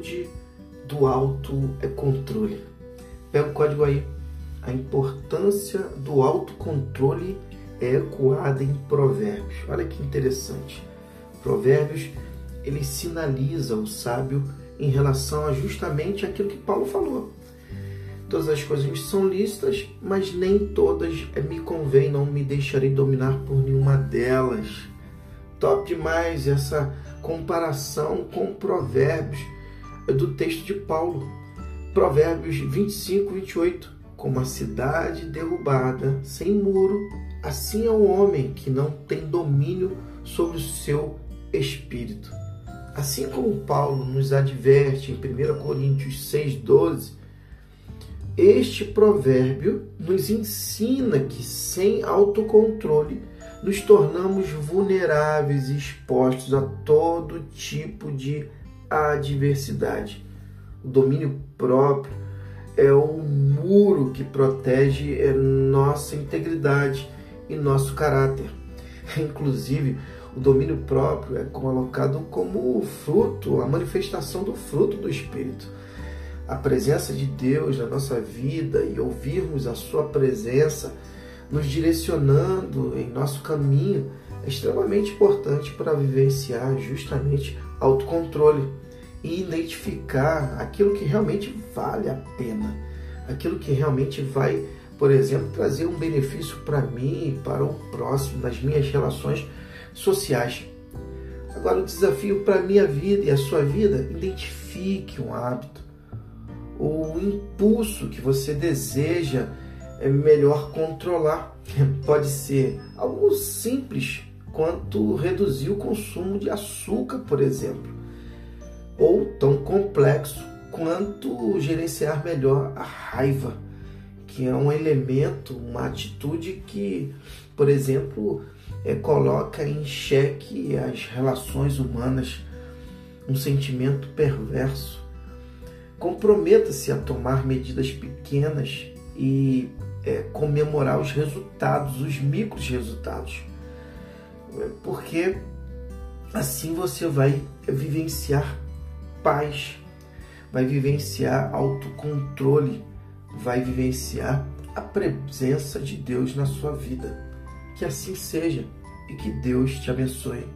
atitude do autocontrole. Pega o código aí. A importância do autocontrole é ecoada em Provérbios. Olha que interessante. Provérbios ele sinaliza o sábio em relação a justamente aquilo que Paulo falou. Todas as coisas são lícitas, mas nem todas me convém, não me deixarei dominar por nenhuma delas. Top demais essa comparação com Provérbios do texto de Paulo. Provérbios 25, 28. Como a cidade derrubada, sem muro, assim é o homem que não tem domínio sobre o seu espírito. Assim como Paulo nos adverte em 1 Coríntios 6,12, este provérbio nos ensina que sem autocontrole nos tornamos vulneráveis e expostos a todo tipo de adversidade. O domínio próprio é o muro que protege é, nossa integridade e nosso caráter. Inclusive, o domínio próprio é colocado como fruto, a manifestação do fruto do Espírito. A presença de Deus na nossa vida e ouvirmos a Sua presença nos direcionando em nosso caminho é extremamente importante para vivenciar justamente autocontrole e identificar aquilo que realmente vale a pena, aquilo que realmente vai, por exemplo, trazer um benefício para mim e para o próximo nas minhas relações sociais. Agora, o desafio para a minha vida e a sua vida, identifique um hábito, o impulso que você deseja é melhor controlar. Pode ser algo simples, quanto reduzir o consumo de açúcar, por exemplo, ou tão complexo quanto gerenciar melhor a raiva, que é um elemento, uma atitude que, por exemplo, é, coloca em xeque as relações humanas, um sentimento perverso. Comprometa-se a tomar medidas pequenas e é, comemorar os resultados, os micros resultados, porque assim você vai vivenciar paz, vai vivenciar autocontrole, vai vivenciar a presença de Deus na sua vida. Que assim seja e que Deus te abençoe.